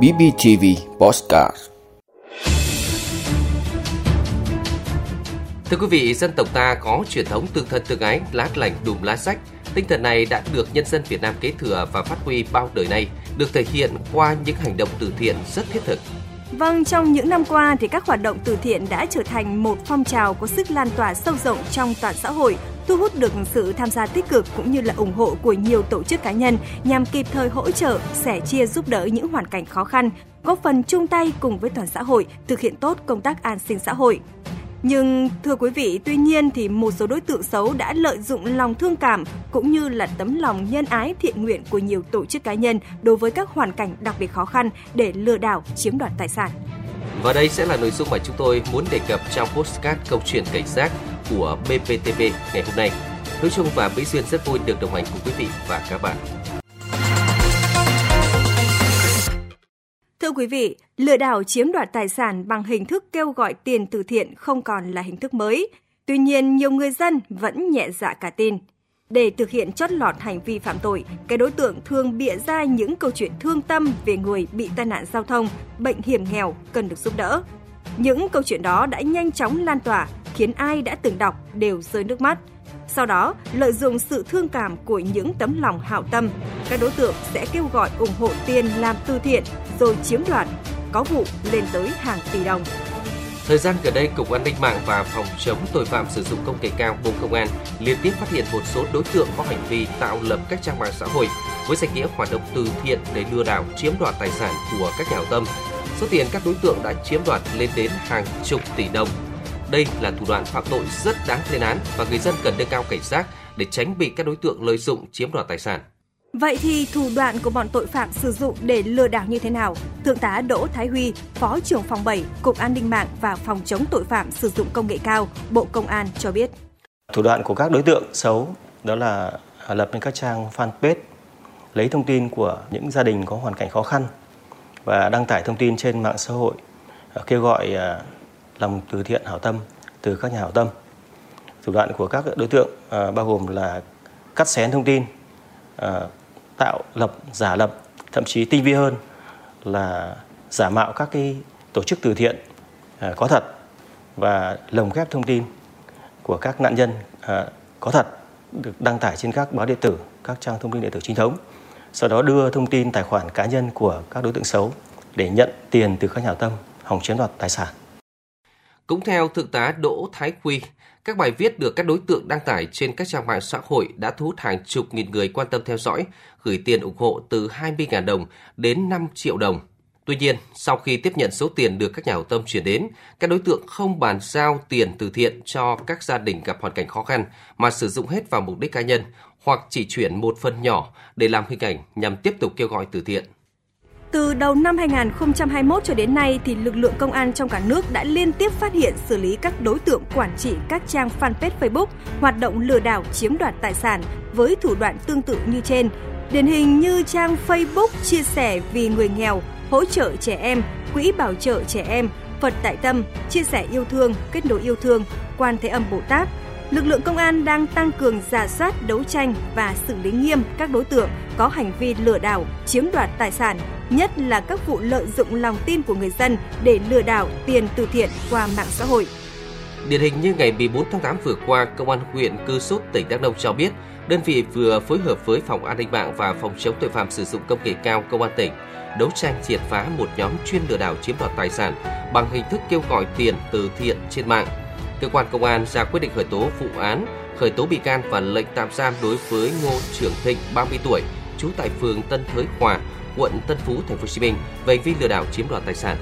BBTV Postcard Thưa quý vị, dân tộc ta có truyền thống tương thân tương ái, lá lành đùm lá sách. Tinh thần này đã được nhân dân Việt Nam kế thừa và phát huy bao đời nay, được thể hiện qua những hành động từ thiện rất thiết thực. Vâng, trong những năm qua thì các hoạt động từ thiện đã trở thành một phong trào có sức lan tỏa sâu rộng trong toàn xã hội, thu hút được sự tham gia tích cực cũng như là ủng hộ của nhiều tổ chức cá nhân nhằm kịp thời hỗ trợ, sẻ chia giúp đỡ những hoàn cảnh khó khăn, góp phần chung tay cùng với toàn xã hội thực hiện tốt công tác an sinh xã hội. Nhưng thưa quý vị, tuy nhiên thì một số đối tượng xấu đã lợi dụng lòng thương cảm cũng như là tấm lòng nhân ái thiện nguyện của nhiều tổ chức cá nhân đối với các hoàn cảnh đặc biệt khó khăn để lừa đảo chiếm đoạt tài sản. Và đây sẽ là nội dung mà chúng tôi muốn đề cập trong postcard câu chuyện cảnh giác của BPTV ngày hôm nay. Hữu Trung và Mỹ Duyên rất vui được đồng hành cùng quý vị và các bạn. Thưa quý vị, lừa đảo chiếm đoạt tài sản bằng hình thức kêu gọi tiền từ thiện không còn là hình thức mới. Tuy nhiên, nhiều người dân vẫn nhẹ dạ cả tin. Để thực hiện chót lọt hành vi phạm tội, cái đối tượng thường bịa ra những câu chuyện thương tâm về người bị tai nạn giao thông, bệnh hiểm nghèo cần được giúp đỡ. Những câu chuyện đó đã nhanh chóng lan tỏa, khiến ai đã từng đọc đều rơi nước mắt – sau đó, lợi dụng sự thương cảm của những tấm lòng hảo tâm, các đối tượng sẽ kêu gọi ủng hộ tiền làm từ thiện rồi chiếm đoạt, có vụ lên tới hàng tỷ đồng. Thời gian gần đây, Cục An ninh mạng và Phòng chống tội phạm sử dụng công nghệ cao Bộ Công an liên tiếp phát hiện một số đối tượng có hành vi tạo lập các trang mạng xã hội với danh nghĩa hoạt động từ thiện để lừa đảo chiếm đoạt tài sản của các nhà hảo tâm. Số tiền các đối tượng đã chiếm đoạt lên đến hàng chục tỷ đồng đây là thủ đoạn phạm tội rất đáng lên án và người dân cần nâng cao cảnh giác để tránh bị các đối tượng lợi dụng chiếm đoạt tài sản. Vậy thì thủ đoạn của bọn tội phạm sử dụng để lừa đảo như thế nào? Thượng tá Đỗ Thái Huy, Phó trưởng phòng 7, Cục An ninh mạng và Phòng chống tội phạm sử dụng công nghệ cao, Bộ Công an cho biết. Thủ đoạn của các đối tượng xấu đó là lập nên các trang fanpage lấy thông tin của những gia đình có hoàn cảnh khó khăn và đăng tải thông tin trên mạng xã hội ờ, kêu gọi ờ, lòng từ thiện hảo tâm từ các nhà hảo tâm. Thủ đoạn của các đối tượng ờ, bao gồm là cắt xén thông tin, tạo lập, giả lập, thậm chí tinh vi hơn là giả mạo các cái tổ chức từ thiện có thật và lồng ghép thông tin của các nạn nhân có thật được đăng tải trên các báo điện tử, các trang thông tin điện tử chính thống. Sau đó đưa thông tin tài khoản cá nhân của các đối tượng xấu để nhận tiền từ các nhà hảo tâm hòng chiếm đoạt tài sản. Cũng theo Thượng tá Đỗ Thái Quy, các bài viết được các đối tượng đăng tải trên các trang mạng xã hội đã thu hút hàng chục nghìn người quan tâm theo dõi, gửi tiền ủng hộ từ 20.000 đồng đến 5 triệu đồng. Tuy nhiên, sau khi tiếp nhận số tiền được các nhà hảo tâm chuyển đến, các đối tượng không bàn giao tiền từ thiện cho các gia đình gặp hoàn cảnh khó khăn mà sử dụng hết vào mục đích cá nhân hoặc chỉ chuyển một phần nhỏ để làm hình ảnh nhằm tiếp tục kêu gọi từ thiện. Từ đầu năm 2021 cho đến nay thì lực lượng công an trong cả nước đã liên tiếp phát hiện xử lý các đối tượng quản trị các trang fanpage Facebook hoạt động lừa đảo chiếm đoạt tài sản với thủ đoạn tương tự như trên. Điển hình như trang Facebook chia sẻ vì người nghèo, hỗ trợ trẻ em, quỹ bảo trợ trẻ em, Phật tại tâm, chia sẻ yêu thương, kết nối yêu thương, quan thế âm Bồ Tát, lực lượng công an đang tăng cường giả soát, đấu tranh và xử lý nghiêm các đối tượng có hành vi lừa đảo, chiếm đoạt tài sản, nhất là các vụ lợi dụng lòng tin của người dân để lừa đảo tiền từ thiện qua mạng xã hội. Điển hình như ngày 14 tháng 8 vừa qua, Công an huyện Cư Sút, tỉnh Đắk Nông cho biết, đơn vị vừa phối hợp với Phòng An ninh mạng và Phòng chống tội phạm sử dụng công nghệ cao Công an tỉnh đấu tranh triệt phá một nhóm chuyên lừa đảo chiếm đoạt tài sản bằng hình thức kêu gọi tiền từ thiện trên mạng cơ quan công an ra quyết định khởi tố vụ án, khởi tố bị can và lệnh tạm giam đối với Ngô Trường Thịnh, 30 tuổi, trú tại phường Tân Thới Hòa, quận Tân Phú, thành phố Hồ Chí Minh về hành vi lừa đảo chiếm đoạt tài sản.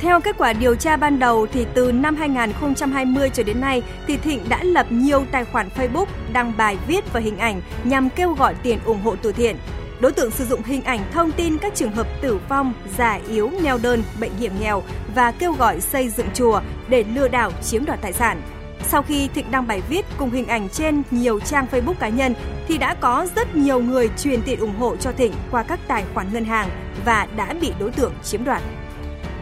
Theo kết quả điều tra ban đầu thì từ năm 2020 cho đến nay thì Thịnh đã lập nhiều tài khoản Facebook đăng bài viết và hình ảnh nhằm kêu gọi tiền ủng hộ từ thiện Đối tượng sử dụng hình ảnh thông tin các trường hợp tử vong, già yếu, neo đơn, bệnh hiểm nghèo và kêu gọi xây dựng chùa để lừa đảo chiếm đoạt tài sản. Sau khi Thịnh đăng bài viết cùng hình ảnh trên nhiều trang Facebook cá nhân thì đã có rất nhiều người truyền tiền ủng hộ cho Thịnh qua các tài khoản ngân hàng và đã bị đối tượng chiếm đoạt.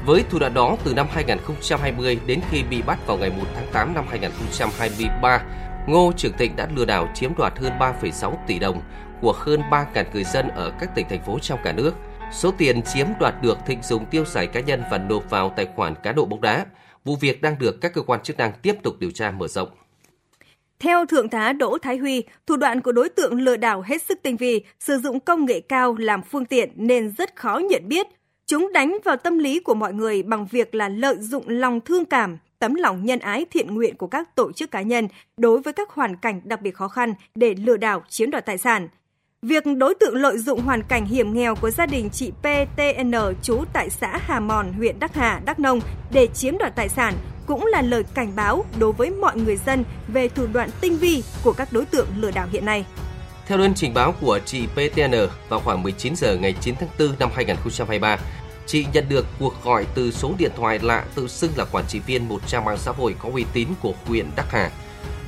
Với thủ đoạn đó, từ năm 2020 đến khi bị bắt vào ngày 1 tháng 8 năm 2023, Ngô Trường Thịnh đã lừa đảo chiếm đoạt hơn 3,6 tỷ đồng của hơn 3.000 người dân ở các tỉnh thành phố trong cả nước. Số tiền chiếm đoạt được Thịnh dùng tiêu xài cá nhân và nộp vào tài khoản cá độ bóng đá. Vụ việc đang được các cơ quan chức năng tiếp tục điều tra mở rộng. Theo Thượng tá Đỗ Thái Huy, thủ đoạn của đối tượng lừa đảo hết sức tinh vi, sử dụng công nghệ cao làm phương tiện nên rất khó nhận biết. Chúng đánh vào tâm lý của mọi người bằng việc là lợi dụng lòng thương cảm, tấm lòng nhân ái thiện nguyện của các tổ chức cá nhân đối với các hoàn cảnh đặc biệt khó khăn để lừa đảo chiếm đoạt tài sản. Việc đối tượng lợi dụng hoàn cảnh hiểm nghèo của gia đình chị PTN trú tại xã Hà Mòn, huyện Đắc Hà, Đắk Nông để chiếm đoạt tài sản cũng là lời cảnh báo đối với mọi người dân về thủ đoạn tinh vi của các đối tượng lừa đảo hiện nay. Theo đơn trình báo của chị PTN, vào khoảng 19 giờ ngày 9 tháng 4 năm 2023, chị nhận được cuộc gọi từ số điện thoại lạ tự xưng là quản trị viên một trang mạng xã hội có uy tín của huyện Đắc Hà.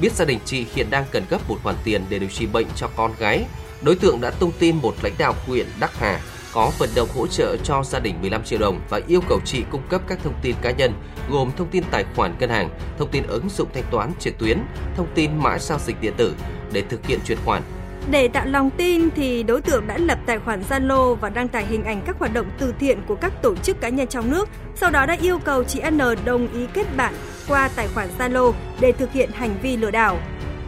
Biết gia đình chị hiện đang cần gấp một khoản tiền để điều trị bệnh cho con gái, đối tượng đã tung tin một lãnh đạo huyện Đắc Hà có vận động hỗ trợ cho gia đình 15 triệu đồng và yêu cầu chị cung cấp các thông tin cá nhân gồm thông tin tài khoản ngân hàng, thông tin ứng dụng thanh toán trực tuyến, thông tin mã giao dịch điện tử để thực hiện chuyển khoản. Để tạo lòng tin thì đối tượng đã lập tài khoản Zalo và đăng tải hình ảnh các hoạt động từ thiện của các tổ chức cá nhân trong nước. Sau đó đã yêu cầu chị N đồng ý kết bạn qua tài khoản Zalo để thực hiện hành vi lừa đảo.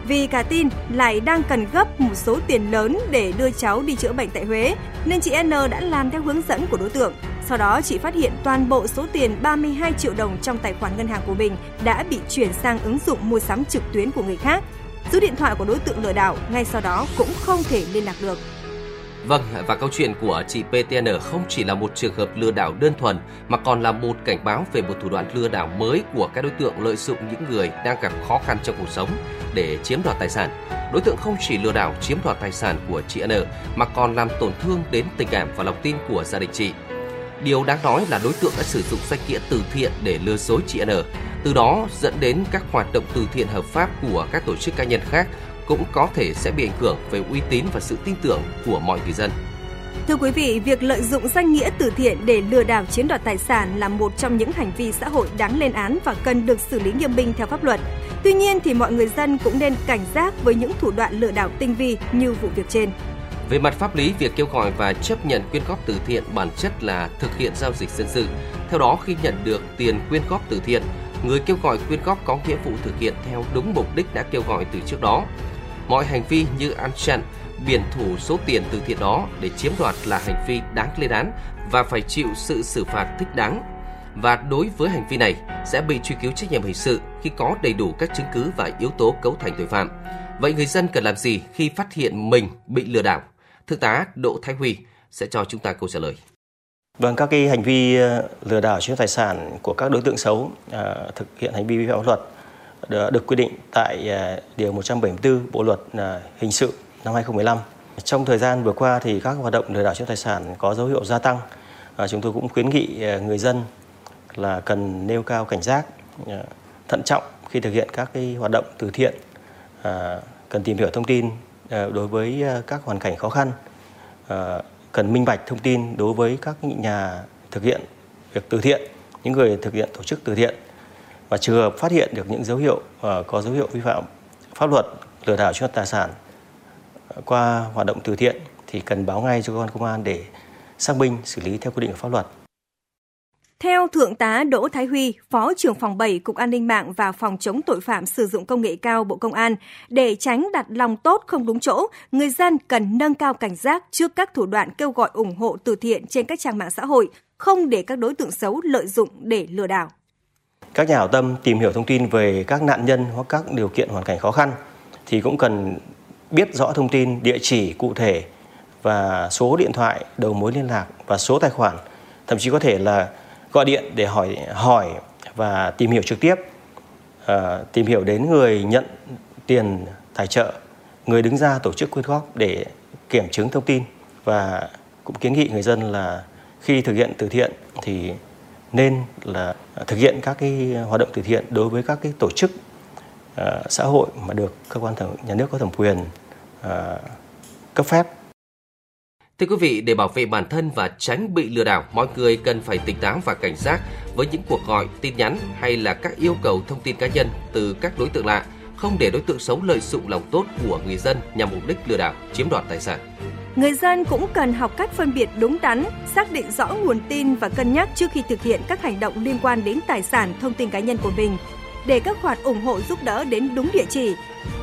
Vì cả tin lại đang cần gấp một số tiền lớn để đưa cháu đi chữa bệnh tại Huế, nên chị N đã làm theo hướng dẫn của đối tượng. Sau đó chị phát hiện toàn bộ số tiền 32 triệu đồng trong tài khoản ngân hàng của mình đã bị chuyển sang ứng dụng mua sắm trực tuyến của người khác. Số điện thoại của đối tượng lừa đảo ngay sau đó cũng không thể liên lạc được. Vâng, và câu chuyện của chị PTN không chỉ là một trường hợp lừa đảo đơn thuần mà còn là một cảnh báo về một thủ đoạn lừa đảo mới của các đối tượng lợi dụng những người đang gặp khó khăn trong cuộc sống để chiếm đoạt tài sản. Đối tượng không chỉ lừa đảo chiếm đoạt tài sản của chị N mà còn làm tổn thương đến tình cảm và lòng tin của gia đình chị. Điều đáng nói là đối tượng đã sử dụng danh nghĩa từ thiện để lừa dối chị N, từ đó dẫn đến các hoạt động từ thiện hợp pháp của các tổ chức cá nhân khác cũng có thể sẽ bị ảnh hưởng về uy tín và sự tin tưởng của mọi người dân. Thưa quý vị, việc lợi dụng danh nghĩa từ thiện để lừa đảo chiếm đoạt tài sản là một trong những hành vi xã hội đáng lên án và cần được xử lý nghiêm minh theo pháp luật. Tuy nhiên thì mọi người dân cũng nên cảnh giác với những thủ đoạn lừa đảo tinh vi như vụ việc trên. Về mặt pháp lý, việc kêu gọi và chấp nhận quyên góp từ thiện bản chất là thực hiện giao dịch dân sự. Theo đó, khi nhận được tiền quyên góp từ thiện, người kêu gọi quyên góp có nghĩa vụ thực hiện theo đúng mục đích đã kêu gọi từ trước đó. Mọi hành vi như ăn chặn, biển thủ số tiền từ thiện đó để chiếm đoạt là hành vi đáng lên án và phải chịu sự xử phạt thích đáng. Và đối với hành vi này sẽ bị truy cứu trách nhiệm hình sự khi có đầy đủ các chứng cứ và yếu tố cấu thành tội phạm. Vậy người dân cần làm gì khi phát hiện mình bị lừa đảo? Thượng tá Đỗ Thái Huy sẽ cho chúng ta câu trả lời. Vâng, các cái hành vi ờ, lừa đảo chiếm tài sản của các đối tượng xấu à, thực hiện hành vi vi phạm pháp luật được quy định tại à, điều 174 Bộ luật à, hình sự năm 2015. Trong thời gian vừa qua thì các hoạt động lừa đảo chiếm tài sản có dấu hiệu gia tăng. Chúng tôi cũng khuyến nghị à, người dân là cần nêu cao cảnh giác, thận trọng khi thực hiện các cái hoạt động từ thiện, cần tìm hiểu thông tin đối với các hoàn cảnh khó khăn, cần minh bạch thông tin đối với các nhà thực hiện việc từ thiện, những người thực hiện tổ chức từ thiện và trường hợp phát hiện được những dấu hiệu uh, có dấu hiệu vi phạm pháp luật lừa đảo chiếm đoạt tài sản ờ, qua hoạt động từ thiện thì cần báo ngay cho cơ quan công an để xác minh xử lý theo quy định của pháp luật. Theo Thượng tá Đỗ Thái Huy, Phó trưởng phòng 7 Cục An ninh mạng và Phòng chống tội phạm sử dụng công nghệ cao Bộ Công an, để tránh đặt lòng tốt không đúng chỗ, người dân cần nâng cao cảnh giác trước các thủ đoạn kêu gọi ủng hộ từ thiện trên các trang mạng xã hội, không để các đối tượng xấu lợi dụng để lừa đảo. Các nhà hảo tâm tìm hiểu thông tin về các nạn nhân hoặc các điều kiện hoàn cảnh khó khăn thì cũng cần biết rõ thông tin địa chỉ cụ thể và số điện thoại đầu mối liên lạc và số tài khoản. Thậm chí có thể là gọi điện để hỏi hỏi và tìm hiểu trực tiếp. À, tìm hiểu đến người nhận tiền tài trợ người đứng ra tổ chức quyên góp để kiểm chứng thông tin và cũng kiến nghị người dân là khi thực hiện từ thiện thì nên là thực hiện các cái hoạt động từ thiện đối với các cái tổ chức uh, xã hội mà được cơ quan thẩm, nhà nước có thẩm quyền uh, cấp phép. Thưa quý vị, để bảo vệ bản thân và tránh bị lừa đảo, mọi người cần phải tỉnh táo và cảnh giác với những cuộc gọi, tin nhắn hay là các yêu cầu thông tin cá nhân từ các đối tượng lạ, không để đối tượng xấu lợi dụng lòng tốt của người dân nhằm mục đích lừa đảo, chiếm đoạt tài sản. Người dân cũng cần học cách phân biệt đúng đắn, xác định rõ nguồn tin và cân nhắc trước khi thực hiện các hành động liên quan đến tài sản, thông tin cá nhân của mình để các khoản ủng hộ giúp đỡ đến đúng địa chỉ.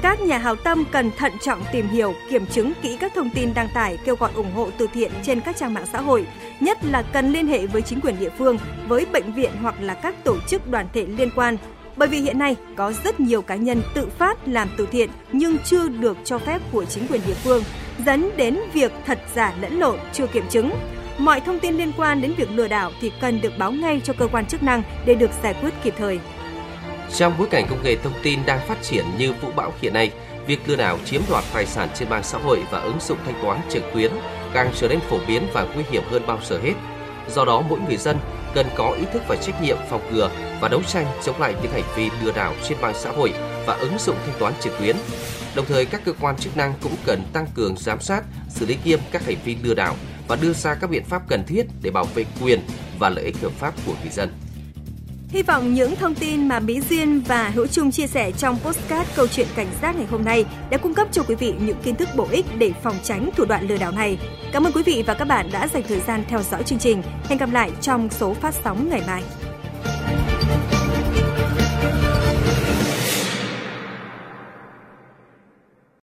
Các nhà hào tâm cần thận trọng tìm hiểu, kiểm chứng kỹ các thông tin đăng tải kêu gọi ủng hộ từ thiện trên các trang mạng xã hội, nhất là cần liên hệ với chính quyền địa phương, với bệnh viện hoặc là các tổ chức đoàn thể liên quan. Bởi vì hiện nay có rất nhiều cá nhân tự phát làm từ thiện nhưng chưa được cho phép của chính quyền địa phương, dẫn đến việc thật giả lẫn lộn chưa kiểm chứng. Mọi thông tin liên quan đến việc lừa đảo thì cần được báo ngay cho cơ quan chức năng để được giải quyết kịp thời. Trong bối cảnh công nghệ thông tin đang phát triển như vũ bão hiện nay, việc lừa đảo chiếm đoạt tài sản trên mạng xã hội và ứng dụng thanh toán trực tuyến càng trở nên phổ biến và nguy hiểm hơn bao giờ hết. Do đó, mỗi người dân cần có ý thức và trách nhiệm phòng ngừa và đấu tranh chống lại những hành vi lừa đảo trên mạng xã hội và ứng dụng thanh toán trực tuyến. Đồng thời, các cơ quan chức năng cũng cần tăng cường giám sát, xử lý nghiêm các hành vi lừa đảo và đưa ra các biện pháp cần thiết để bảo vệ quyền và lợi ích hợp pháp của người dân. Hy vọng những thông tin mà Mỹ Duyên và Hữu Trung chia sẻ trong postcard câu chuyện cảnh giác ngày hôm nay đã cung cấp cho quý vị những kiến thức bổ ích để phòng tránh thủ đoạn lừa đảo này. Cảm ơn quý vị và các bạn đã dành thời gian theo dõi chương trình. Hẹn gặp lại trong số phát sóng ngày mai.